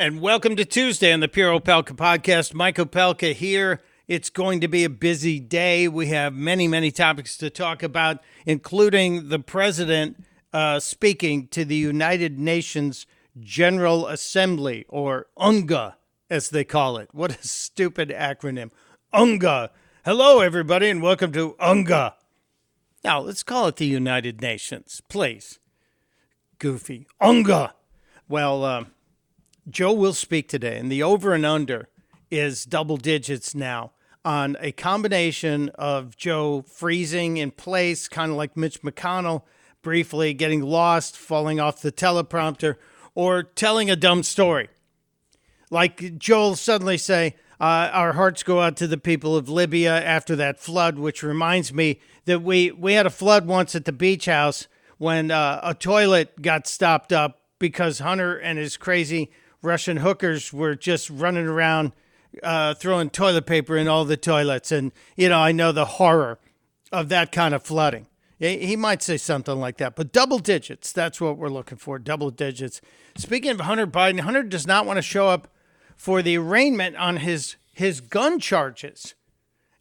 And welcome to Tuesday on the Pure Opelka podcast. Mike Opelka here. It's going to be a busy day. We have many, many topics to talk about, including the president uh, speaking to the United Nations General Assembly, or UNGA, as they call it. What a stupid acronym. UNGA. Hello, everybody, and welcome to UNGA. Now, let's call it the United Nations, please. Goofy. UNGA. Well, uh, Joe will speak today, and the over and under is double digits now on a combination of Joe freezing in place, kind of like Mitch McConnell, briefly getting lost, falling off the teleprompter, or telling a dumb story. Like Joel suddenly say, uh, our hearts go out to the people of Libya after that flood, which reminds me that we, we had a flood once at the beach house when uh, a toilet got stopped up because Hunter and his crazy Russian hookers were just running around uh, throwing toilet paper in all the toilets. And, you know, I know the horror of that kind of flooding. He might say something like that, but double digits, that's what we're looking for. Double digits. Speaking of Hunter Biden, Hunter does not want to show up for the arraignment on his, his gun charges.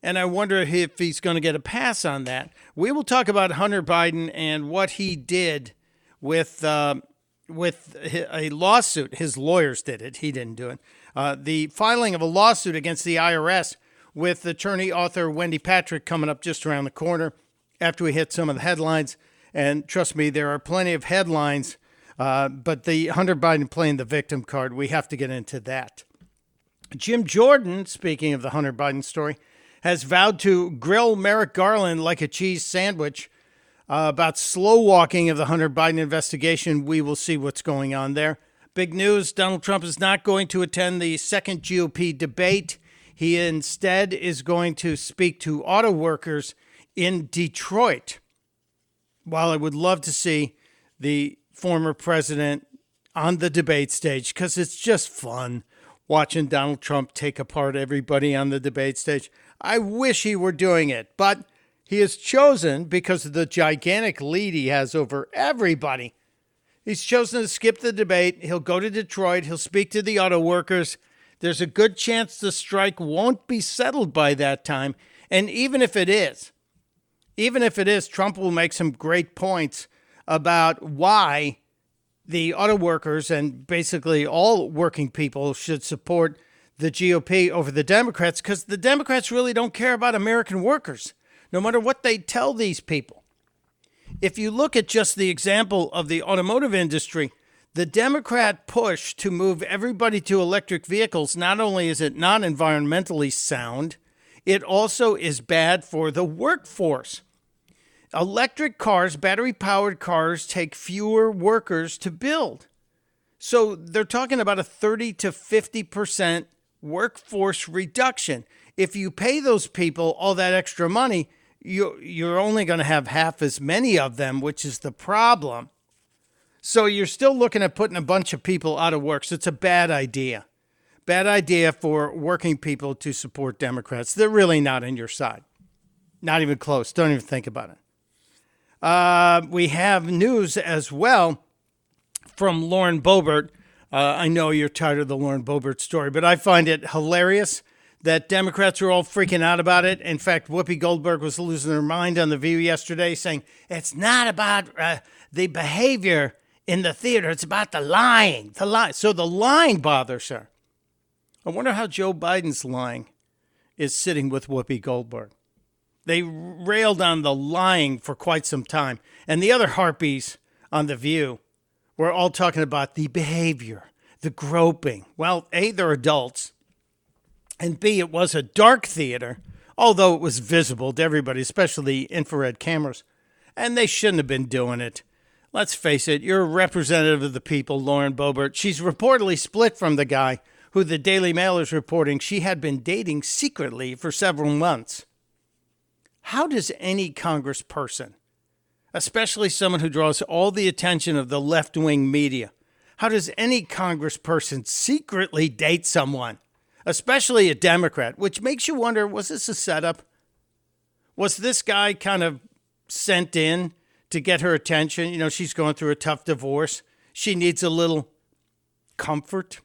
And I wonder if he's going to get a pass on that. We will talk about Hunter Biden and what he did with uh, with a lawsuit. His lawyers did it. He didn't do it. Uh, the filing of a lawsuit against the IRS with attorney author Wendy Patrick coming up just around the corner after we hit some of the headlines. And trust me, there are plenty of headlines, uh, but the Hunter Biden playing the victim card, we have to get into that. Jim Jordan, speaking of the Hunter Biden story, has vowed to grill Merrick Garland like a cheese sandwich uh, about slow walking of the Hunter Biden investigation. We will see what's going on there. Big news Donald Trump is not going to attend the second GOP debate. He instead is going to speak to auto workers in Detroit. While I would love to see the former president on the debate stage, because it's just fun watching Donald Trump take apart everybody on the debate stage, I wish he were doing it. But he is chosen because of the gigantic lead he has over everybody. He's chosen to skip the debate. He'll go to Detroit. He'll speak to the auto workers. There's a good chance the strike won't be settled by that time. And even if it is, even if it is, Trump will make some great points about why the auto workers and basically all working people should support the GOP over the Democrats because the Democrats really don't care about American workers no matter what they tell these people. If you look at just the example of the automotive industry, the Democrat push to move everybody to electric vehicles, not only is it not environmentally sound, it also is bad for the workforce. Electric cars, battery powered cars, take fewer workers to build. So they're talking about a 30 to 50% workforce reduction. If you pay those people all that extra money, you you're only going to have half as many of them, which is the problem. So you're still looking at putting a bunch of people out of work. So it's a bad idea. Bad idea for working people to support Democrats. They're really not on your side. Not even close. Don't even think about it. Uh, we have news as well from Lauren Boebert. Uh, I know you're tired of the Lauren Boebert story, but I find it hilarious that Democrats are all freaking out about it. In fact, Whoopi Goldberg was losing her mind on The View yesterday, saying it's not about uh, the behavior in the theater, it's about the lying. The lie. So the lying bothers her. I wonder how Joe Biden's lying is sitting with Whoopi Goldberg. They railed on the lying for quite some time. And the other harpies on The View were all talking about the behavior, the groping. Well, A, they're adults and B, it was a dark theater, although it was visible to everybody, especially infrared cameras. And they shouldn't have been doing it. Let's face it, you're a representative of the people, Lauren Boebert. She's reportedly split from the guy who the Daily Mail is reporting she had been dating secretly for several months. How does any congressperson, especially someone who draws all the attention of the left wing media, how does any congressperson secretly date someone? Especially a Democrat, which makes you wonder was this a setup? Was this guy kind of sent in to get her attention? You know, she's going through a tough divorce. She needs a little comfort.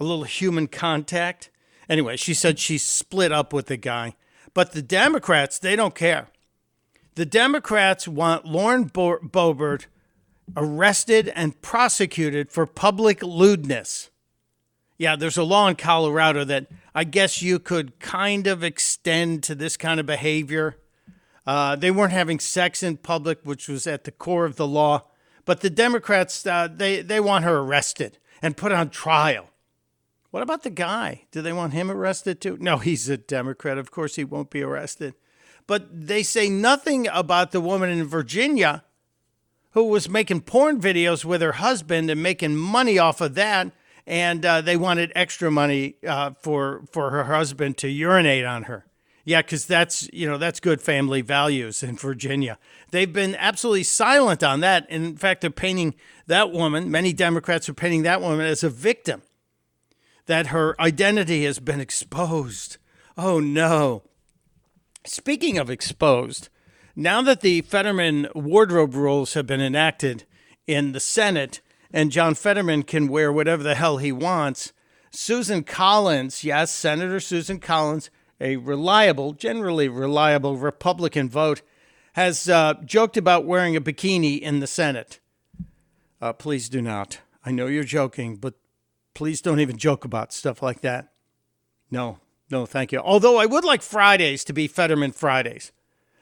a little human contact. Anyway, she said she split up with the guy. But the Democrats, they don't care. The Democrats want Lauren Bo- Boebert arrested and prosecuted for public lewdness. Yeah, there's a law in Colorado that I guess you could kind of extend to this kind of behavior. Uh, they weren't having sex in public, which was at the core of the law. But the Democrats, uh, they, they want her arrested and put on trial. What about the guy? Do they want him arrested too? No, he's a Democrat. Of course, he won't be arrested. But they say nothing about the woman in Virginia who was making porn videos with her husband and making money off of that. And uh, they wanted extra money uh, for for her husband to urinate on her. Yeah, because that's you know that's good family values in Virginia. They've been absolutely silent on that. In fact, they're painting that woman. Many Democrats are painting that woman as a victim. That her identity has been exposed. Oh no! Speaking of exposed, now that the Fetterman wardrobe rules have been enacted in the Senate and John Fetterman can wear whatever the hell he wants, Susan Collins, yes, Senator Susan Collins, a reliable, generally reliable Republican vote, has uh, joked about wearing a bikini in the Senate. Uh, please do not. I know you're joking, but please don't even joke about stuff like that. No, no, thank you. Although I would like Fridays to be Fetterman Fridays.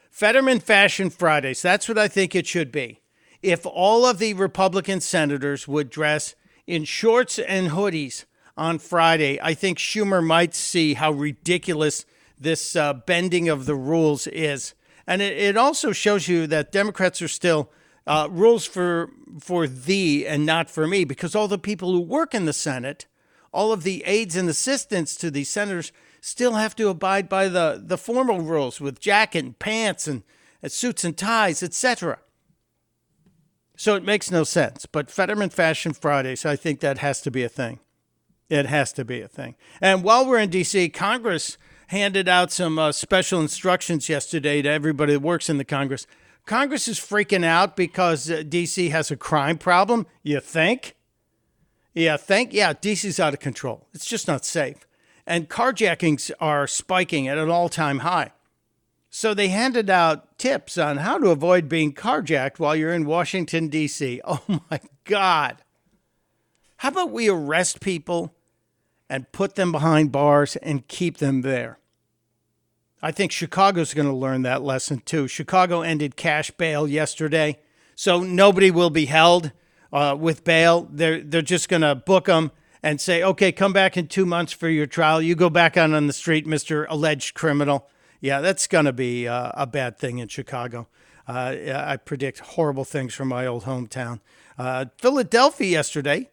Fetterman Fashion Fridays. That's what I think it should be. If all of the Republican senators would dress in shorts and hoodies on Friday, I think Schumer might see how ridiculous this uh, bending of the rules is. And it, it, also shows you that Democrats are still uh, rules for for thee and not for me, because all the people who work in the Senate, all of the aides and assistants to the senators, still have to abide by the, the formal rules with jacket and pants and, and suits and ties, etc. So it makes no sense. But Fetterman Fashion Fridays, I think that has to be a thing. It has to be a thing. And while we're in D.C., Congress handed out some uh, special instructions yesterday to everybody that works in the Congress. Congress is freaking out because uh, D.C. has a crime problem. You think? Yeah, think? Yeah, D.C.'s out of control. It's just not safe and carjackings are spiking at an all time high. So they handed out tips on how to avoid being carjacked while you're in Washington, D.C. Oh my God. How about we arrest people and put them behind bars and keep them there? I think Chicago's going to learn that lesson too. Chicago ended cash bail yesterday, so nobody will be held uh, with bail. They're, they're just going to book them and say, okay, come back in two months for your trial. You go back out on the street, Mr. Alleged Criminal. Yeah, that's going to be uh, a bad thing in Chicago. Uh, I predict horrible things from my old hometown. Uh, Philadelphia yesterday,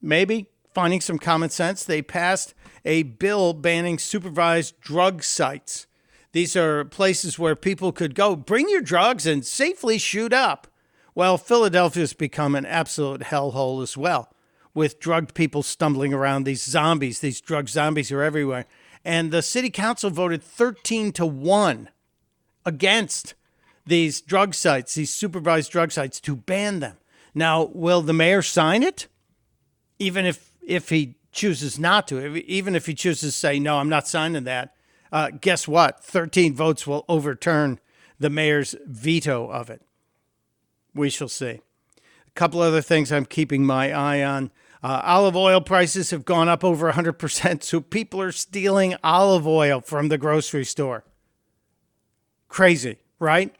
maybe finding some common sense, they passed a bill banning supervised drug sites. These are places where people could go bring your drugs and safely shoot up. Well, Philadelphia's become an absolute hellhole as well with drugged people stumbling around. These zombies, these drug zombies are everywhere. And the city council voted 13 to 1 against these drug sites, these supervised drug sites, to ban them. Now, will the mayor sign it? Even if, if he chooses not to, even if he chooses to say, no, I'm not signing that, uh, guess what? 13 votes will overturn the mayor's veto of it. We shall see. A couple other things I'm keeping my eye on. Uh, olive oil prices have gone up over 100%, so people are stealing olive oil from the grocery store. Crazy, right?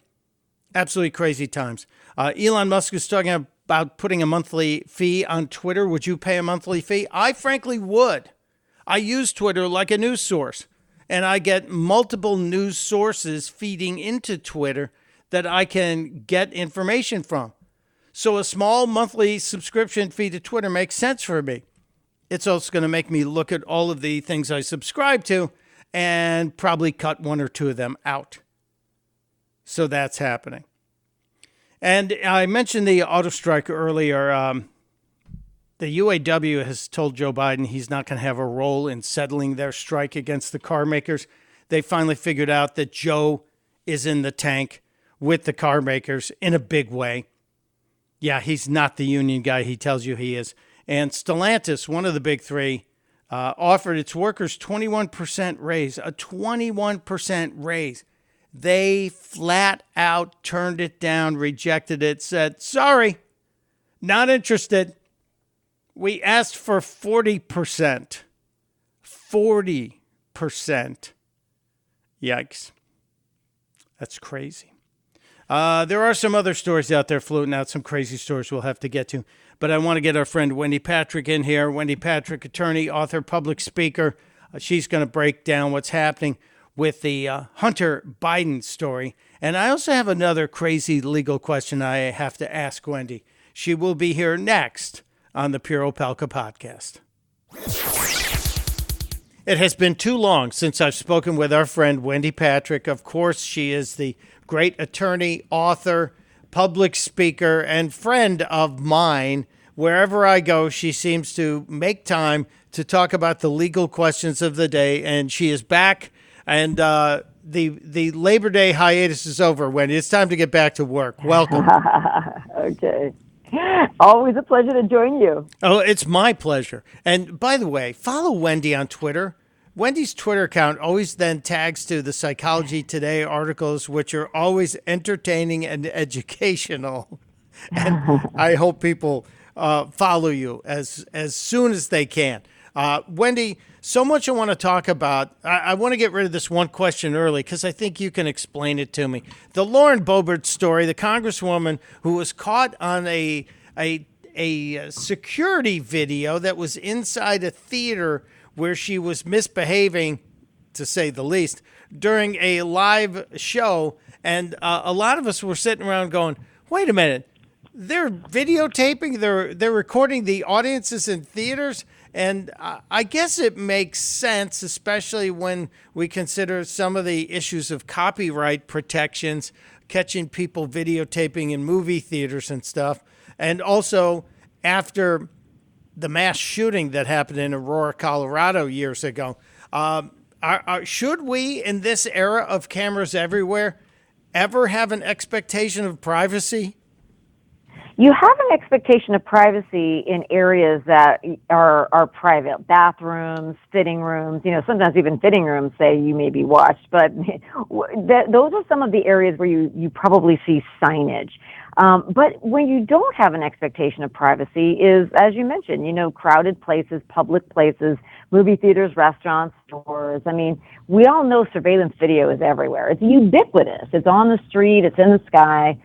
Absolutely crazy times. Uh, Elon Musk is talking about putting a monthly fee on Twitter. Would you pay a monthly fee? I frankly would. I use Twitter like a news source, and I get multiple news sources feeding into Twitter that I can get information from. So a small monthly subscription fee to Twitter makes sense for me. It's also going to make me look at all of the things I subscribe to and probably cut one or two of them out. So that's happening. And I mentioned the auto strike earlier. Um, the UAW has told Joe Biden he's not going to have a role in settling their strike against the car makers. They finally figured out that Joe is in the tank with the car makers in a big way. Yeah, he's not the union guy he tells you he is. And Stellantis, one of the big three, uh, offered its workers 21% raise, a 21% raise. They flat out turned it down, rejected it, said, sorry, not interested. We asked for 40%. 40%. Yikes. That's crazy. Uh, there are some other stories out there floating out, some crazy stories we'll have to get to. But I want to get our friend Wendy Patrick in here. Wendy Patrick, attorney, author, public speaker. Uh, she's going to break down what's happening with the uh, Hunter Biden story. And I also have another crazy legal question I have to ask Wendy. She will be here next on the Pure Opelka podcast. It has been too long since I've spoken with our friend Wendy Patrick. Of course, she is the great attorney, author, public speaker, and friend of mine. Wherever I go, she seems to make time to talk about the legal questions of the day, and she is back. And uh, the the Labor Day hiatus is over. Wendy, it's time to get back to work. Welcome. okay. Always a pleasure to join you. Oh, it's my pleasure. And by the way, follow Wendy on Twitter. Wendy's Twitter account always then tags to the Psychology Today articles, which are always entertaining and educational. And I hope people uh, follow you as as soon as they can. Uh, Wendy, so much I want to talk about. I, I want to get rid of this one question early because I think you can explain it to me. The Lauren Boebert story, the congresswoman who was caught on a a a security video that was inside a theater where she was misbehaving, to say the least, during a live show. And uh, a lot of us were sitting around going, wait a minute, they're videotaping, they're, they're recording the audiences in theaters. And I guess it makes sense, especially when we consider some of the issues of copyright protections, catching people videotaping in movie theaters and stuff. And also, after the mass shooting that happened in Aurora, Colorado years ago. Um, are, are, should we, in this era of cameras everywhere, ever have an expectation of privacy? You have an expectation of privacy in areas that are, are private bathrooms, fitting rooms. You know, sometimes even fitting rooms say you may be watched, but th- those are some of the areas where you, you probably see signage. Um, but when you don't have an expectation of privacy, is as you mentioned, you know, crowded places, public places, movie theaters, restaurants, stores. I mean, we all know surveillance video is everywhere. It's ubiquitous. It's on the street. It's in the sky.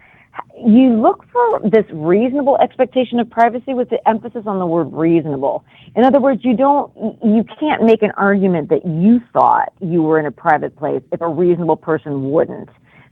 You look for this reasonable expectation of privacy with the emphasis on the word reasonable. In other words, you don't, you can't make an argument that you thought you were in a private place if a reasonable person wouldn't.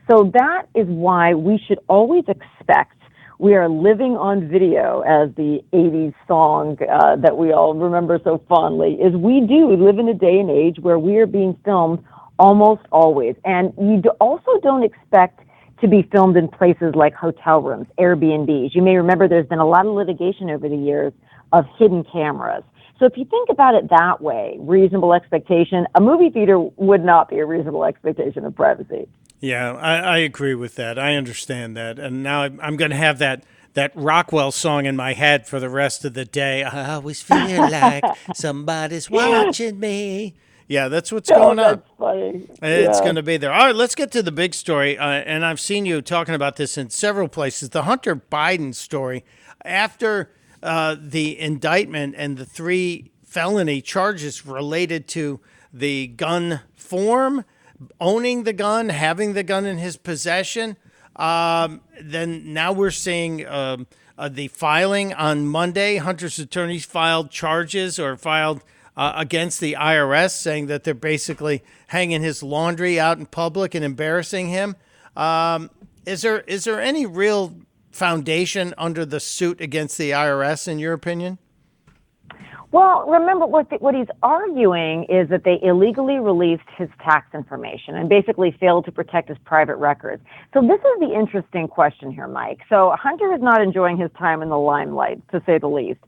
So that is why we should always expect we are living on video, as the 80s song uh, that we all remember so fondly, is we do live in a day and age where we are being filmed almost always. And you also don't expect to be filmed in places like hotel rooms, Airbnbs. You may remember there's been a lot of litigation over the years of hidden cameras. So if you think about it that way, reasonable expectation, a movie theater would not be a reasonable expectation of privacy. Yeah, I, I agree with that. I understand that, and now I'm going to have that that Rockwell song in my head for the rest of the day. I always feel like somebody's watching me. Yeah, that's what's oh, going on. Funny. It's yeah. going to be there. All right, let's get to the big story. Uh, and I've seen you talking about this in several places. The Hunter Biden story. After uh, the indictment and the three felony charges related to the gun form owning the gun, having the gun in his possession. Um, then now we're seeing um, uh, the filing on Monday. Hunter's attorneys filed charges or filed uh, against the IRS, saying that they're basically hanging his laundry out in public and embarrassing him. Um, is there is there any real foundation under the suit against the IRS, in your opinion? Well, remember what the, what he's arguing is that they illegally released his tax information and basically failed to protect his private records. So this is the interesting question here, Mike. So Hunter is not enjoying his time in the limelight, to say the least.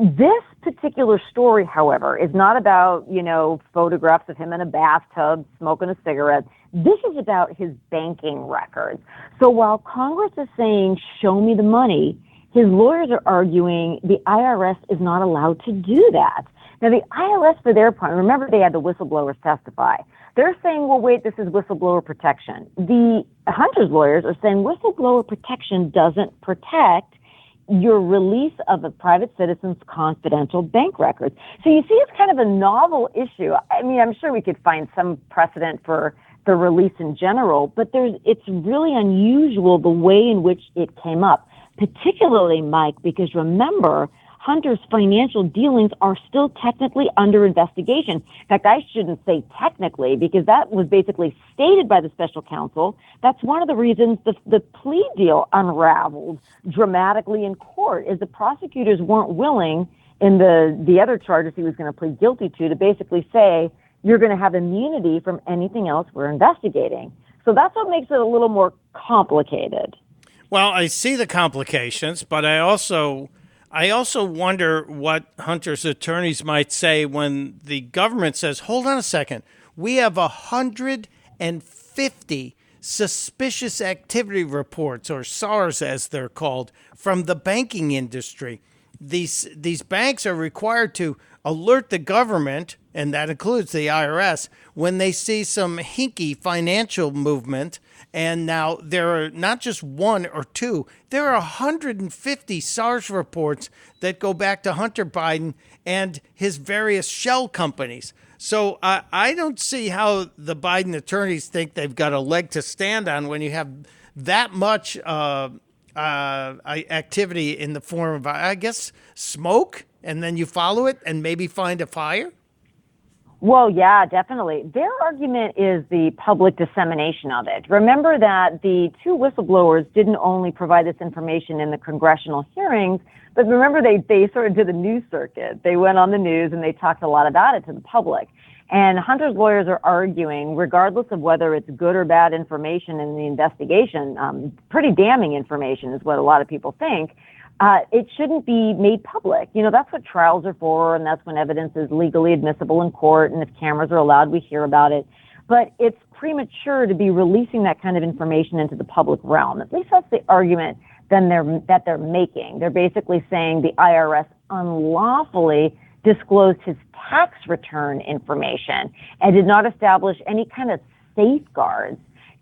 This particular story, however, is not about, you know, photographs of him in a bathtub smoking a cigarette. This is about his banking records. So while Congress is saying, show me the money, his lawyers are arguing the IRS is not allowed to do that. Now, the IRS, for their part, remember they had the whistleblowers testify. They're saying, well, wait, this is whistleblower protection. The Hunter's lawyers are saying whistleblower protection doesn't protect your release of a private citizen's confidential bank records. So you see, it's kind of a novel issue. I mean, I'm sure we could find some precedent for the release in general, but there's, it's really unusual the way in which it came up, particularly, Mike, because remember, Hunter's financial dealings are still technically under investigation. In fact, I shouldn't say technically because that was basically stated by the special counsel. That's one of the reasons the, the plea deal unraveled dramatically in court is the prosecutors weren't willing in the, the other charges he was going to plead guilty to to basically say, you're going to have immunity from anything else we're investigating. So that's what makes it a little more complicated. Well, I see the complications, but I also I also wonder what Hunter's attorneys might say when the government says, hold on a second, we have 150 suspicious activity reports, or SARS as they're called, from the banking industry. These, these banks are required to alert the government, and that includes the IRS, when they see some hinky financial movement and now there are not just one or two, there are 150 SARS reports that go back to Hunter Biden and his various shell companies. So I don't see how the Biden attorneys think they've got a leg to stand on when you have that much uh, uh, activity in the form of, I guess, smoke, and then you follow it and maybe find a fire. Well, yeah, definitely. Their argument is the public dissemination of it. Remember that the two whistleblowers didn't only provide this information in the congressional hearings, but remember they, they sort of did the news circuit. They went on the news and they talked a lot about it to the public. And Hunter's lawyers are arguing, regardless of whether it's good or bad information in the investigation, um, pretty damning information is what a lot of people think uh, it shouldn't be made public. You know, that's what trials are for, and that's when evidence is legally admissible in court, and if cameras are allowed, we hear about it. But it's premature to be releasing that kind of information into the public realm. At least that's the argument then they're, that they're making. They're basically saying the IRS unlawfully disclosed his tax return information and did not establish any kind of safeguards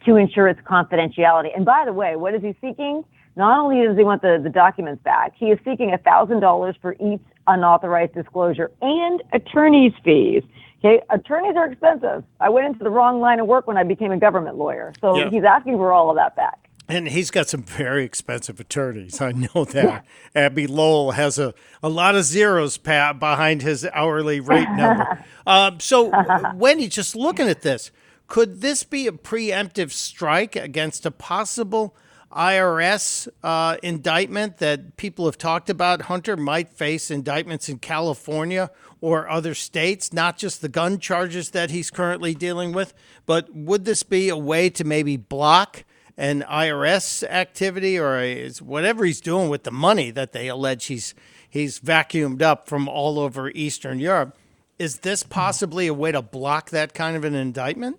to ensure its confidentiality. And by the way, what is he seeking? Not only does he want the, the documents back, he is seeking $1,000 for each unauthorized disclosure and attorney's fees. Okay, attorneys are expensive. I went into the wrong line of work when I became a government lawyer. So yeah. he's asking for all of that back. And he's got some very expensive attorneys. I know that. Yeah. Abbe Lowell has a, a lot of zeros pat behind his hourly rate number. um, so, Wendy, just looking at this, could this be a preemptive strike against a possible IRS uh, indictment that people have talked about. Hunter might face indictments in California or other states, not just the gun charges that he's currently dealing with. But would this be a way to maybe block an IRS activity or a, whatever he's doing with the money that they allege he's he's vacuumed up from all over Eastern Europe? Is this possibly a way to block that kind of an indictment?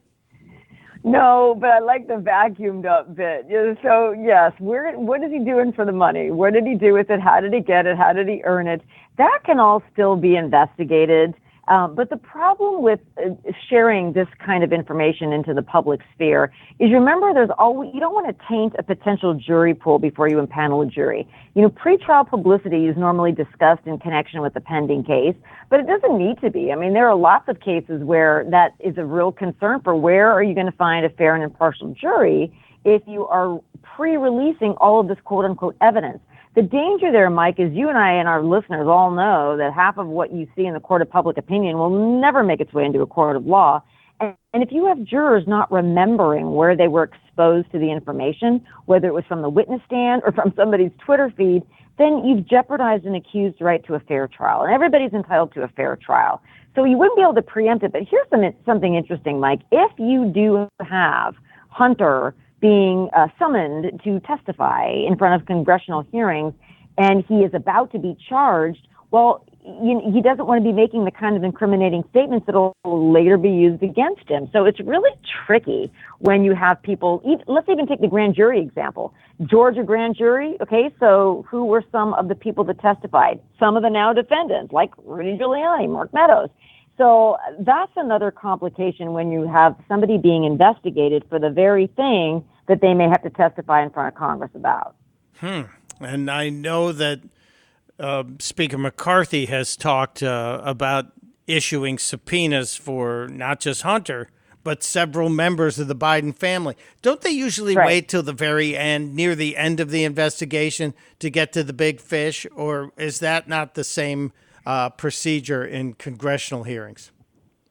No, but I like the vacuumed up bit. So yes, where what is he doing for the money? What did he do with it? How did he get it? How did he earn it? That can all still be investigated. Um, but the problem with uh, sharing this kind of information into the public sphere is remember there's always, you don't want to taint a potential jury pool before you impanel a jury. You know, pretrial publicity is normally discussed in connection with the pending case, but it doesn't need to be. I mean, there are lots of cases where that is a real concern for where are you going to find a fair and impartial jury if you are pre-releasing all of this quote unquote evidence. The danger there, Mike, is you and I and our listeners all know that half of what you see in the court of public opinion will never make its way into a court of law. And, and if you have jurors not remembering where they were exposed to the information, whether it was from the witness stand or from somebody's Twitter feed, then you've jeopardized an accused's right to a fair trial. And everybody's entitled to a fair trial. So you wouldn't be able to preempt it. But here's some, something interesting, Mike. If you do have Hunter being uh, summoned to testify in front of congressional hearings and he is about to be charged, well, he doesn't want to be making the kind of incriminating statements that will later be used against him. So it's really tricky when you have people. Let's even take the grand jury example. Georgia grand jury. Okay, so who were some of the people that testified? Some of the now defendants, like Rudy Giuliani, Mark Meadows. So that's another complication when you have somebody being investigated for the very thing that they may have to testify in front of Congress about. Hmm. And I know that uh, Speaker McCarthy has talked uh, about issuing subpoenas for not just Hunter, but several members of the Biden family. Don't they usually right. wait till the very end, near the end of the investigation, to get to the big fish? Or is that not the same uh, procedure in congressional hearings?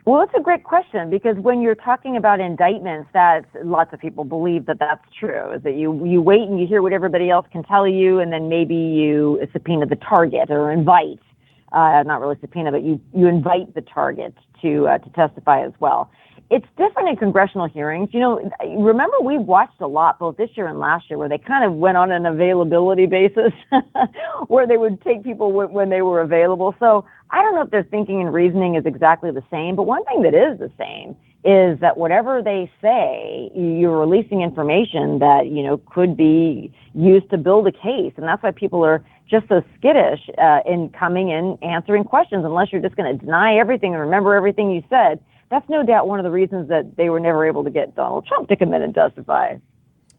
Well, it's a great question because when you're talking about indictments, that lots of people believe that that's true. Is that you you wait and you hear what everybody else can tell you, and then maybe you subpoena the target or invite, uh, not really subpoena, but you you invite the target to uh, to testify as well it's different in congressional hearings. You know, remember we watched a lot both this year and last year where they kind of went on an availability basis, where they would take people when they were available. So I don't know if their thinking and reasoning is exactly the same, but one thing that is the same is that whatever they say, you're releasing information that you know could be used to build a case, and that's why people are just so skittish uh, in coming in answering questions unless you're just going to deny everything and remember everything you said that's no doubt one of the reasons that they were never able to get Donald Trump to come in and testify.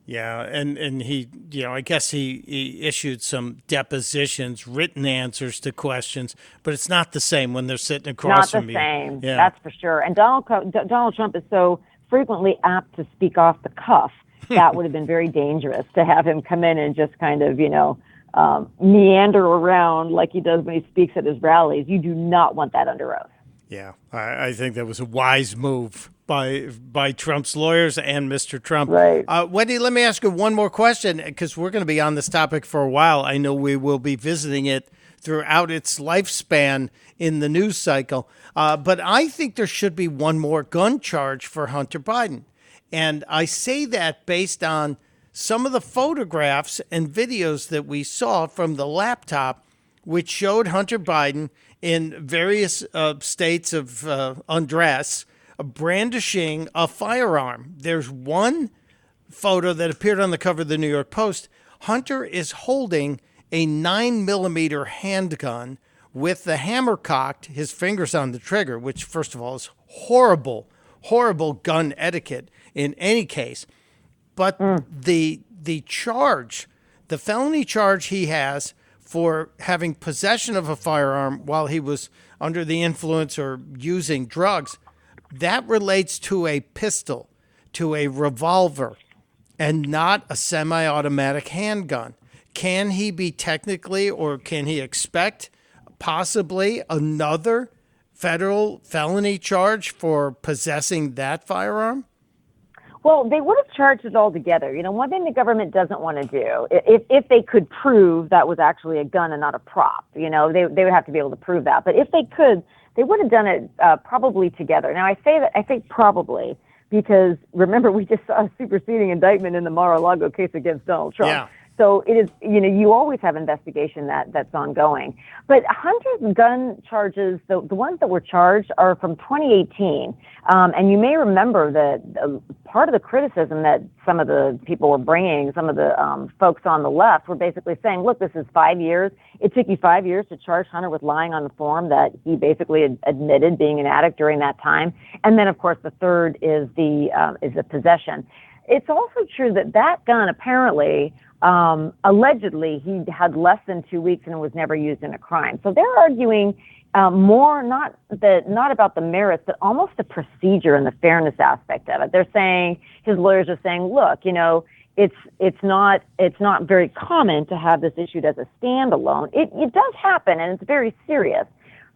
Yeah, and, and he, you know, I guess he, he issued some depositions, written answers to questions, but it's not the same when they're sitting across from you. Not the same. Yeah. That's for sure. And Donald Donald Trump is so frequently apt to speak off the cuff. that would have been very dangerous to have him come in and just kind of, you know, um, meander around like he does when he speaks at his rallies. You do not want that under oath. Yeah, I, I, think that was a wise move by by Trump's lawyers and Mr. Trump. Right. Uh, Wendy, let me ask you one more question because we're going to be on this topic for a while. I know we will be visiting it throughout its lifespan in the news cycle. Uh, but I think there should be one more gun charge for Hunter Biden. And I say that based on some of the photographs and videos that we saw from the laptop, which showed Hunter Biden in various uh, states of uh, undress, brandishing a firearm. There's one photo that appeared on the cover of the New York Post. Hunter is holding a nine millimeter handgun with the hammer cocked, his fingers on the trigger, which, first of all, is horrible, horrible gun etiquette in any case. But mm. the the charge, the felony charge he has for having possession of a firearm while he was under the influence or using drugs, that relates to a pistol, to a revolver, and not a semi automatic handgun. Can he be technically, or can he expect possibly another federal felony charge for possessing that firearm? Well, they would have charged it all together. You know, one thing the government doesn't want to do, if if they could prove that was actually a gun and not a prop, you know, they they would have to be able to prove that. But if they could, they would have done it uh, probably together. Now, I say that I think probably because remember we just saw a superseding indictment in the Mar-a-Lago case against Donald Trump. Yeah. So it is, you know, you always have investigation that that's ongoing. But Hunter's gun charges, the, the ones that were charged are from 2018. Um, and you may remember that uh, part of the criticism that some of the people were bringing, some of the um, folks on the left were basically saying, look, this is five years. It took you five years to charge Hunter with lying on the form that he basically ad- admitted being an addict during that time. And then, of course, the third is the, uh, is the possession. It's also true that that gun apparently um, allegedly, he had less than two weeks and was never used in a crime. So they're arguing um, more not the not about the merits, but almost the procedure and the fairness aspect of it. They're saying his lawyers are saying, look, you know, it's it's not it's not very common to have this issued as a standalone. It it does happen, and it's very serious.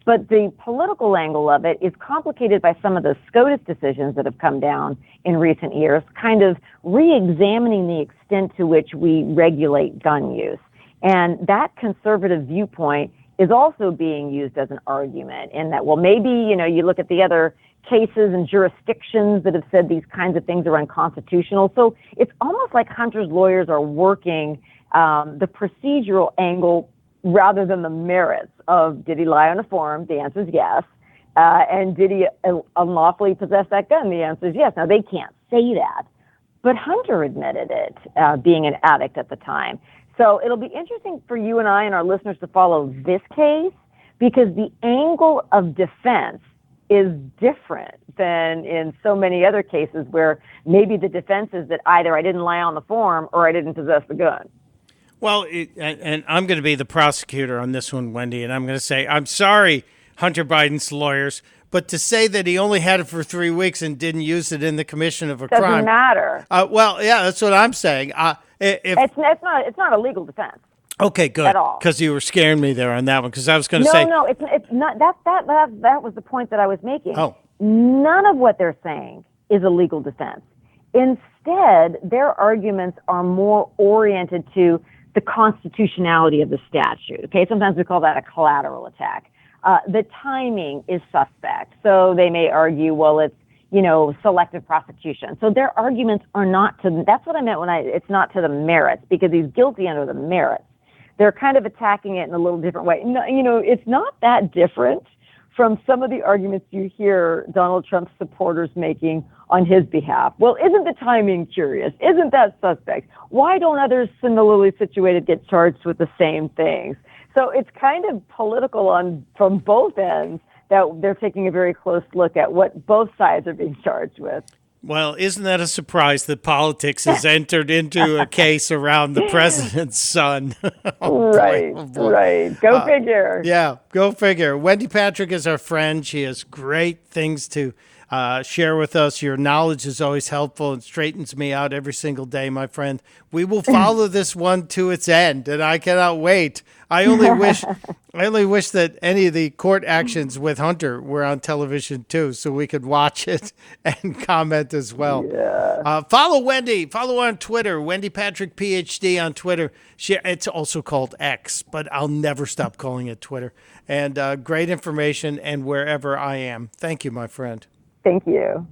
But the political angle of it is complicated by some of the SCOTUS decisions that have come down in recent years, kind of re examining the extent to which we regulate gun use. And that conservative viewpoint is also being used as an argument in that, well, maybe, you know, you look at the other cases and jurisdictions that have said these kinds of things are unconstitutional. So it's almost like Hunter's lawyers are working um, the procedural angle rather than the merits of did he lie on a form? The answer is yes. Uh, and did he unlawfully possess that gun? The answer is yes. Now, they can't say that, but Hunter admitted it, uh, being an addict at the time. So it'll be interesting for you and I and our listeners to follow this case because the angle of defense is different than in so many other cases where maybe the defense is that either I didn't lie on the form or I didn't possess the gun. Well, it, and, and I'm going to be the prosecutor on this one, Wendy, and I'm going to say, I'm sorry, Hunter Biden's lawyers, but to say that he only had it for three weeks and didn't use it in the commission of a crime Doesn't matter. Uh, well, yeah, that's what I'm saying. Uh, if, It's, it's not it's not a legal defense. okay, good. at all. Because you were scaring me there on that one. Because I was going to No, say, no, it's it's not that that that that was the point that I was making. Oh. None of what they're saying is a legal defense. Instead, their arguments are more oriented to the constitutionality of the statute. Okay, sometimes we call that a collateral attack. Uh, the timing is suspect, so they may argue, well, it's you know selective prosecution. So their arguments are not to. That's what I meant when I. It's not to the merits because he's guilty under the merits they're kind of attacking it in a little different way. No, you know, it's not that different from some of the arguments you hear Donald Trump's supporters making on his behalf. Well, isn't the timing curious? Isn't that suspect? Why don't others similarly situated get charged with the same things? So it's kind of political on from both ends that they're taking a very close look at what both sides are being charged with. well, isn't that a surprise that politics has entered into a case around the president's son? Oh, boy, right, oh, boy. right. Go uh, figure. Yeah, go figure. Wendy Patrick is our friend. She has great things to uh, share with us. Your knowledge is always helpful and straightens me out every single day, my friend. We will follow this one to its end, and I cannot wait. I only wish, I only wish that any of the court actions with Hunter were on television too, so we could watch it and comment as well. Uh, follow Wendy. Follow her on Twitter. Wendy Patrick PhD on Twitter. She, it's also called X, but I'll never stop calling it Twitter. And uh, great information and wherever I am. Thank you, my friend. Thank you.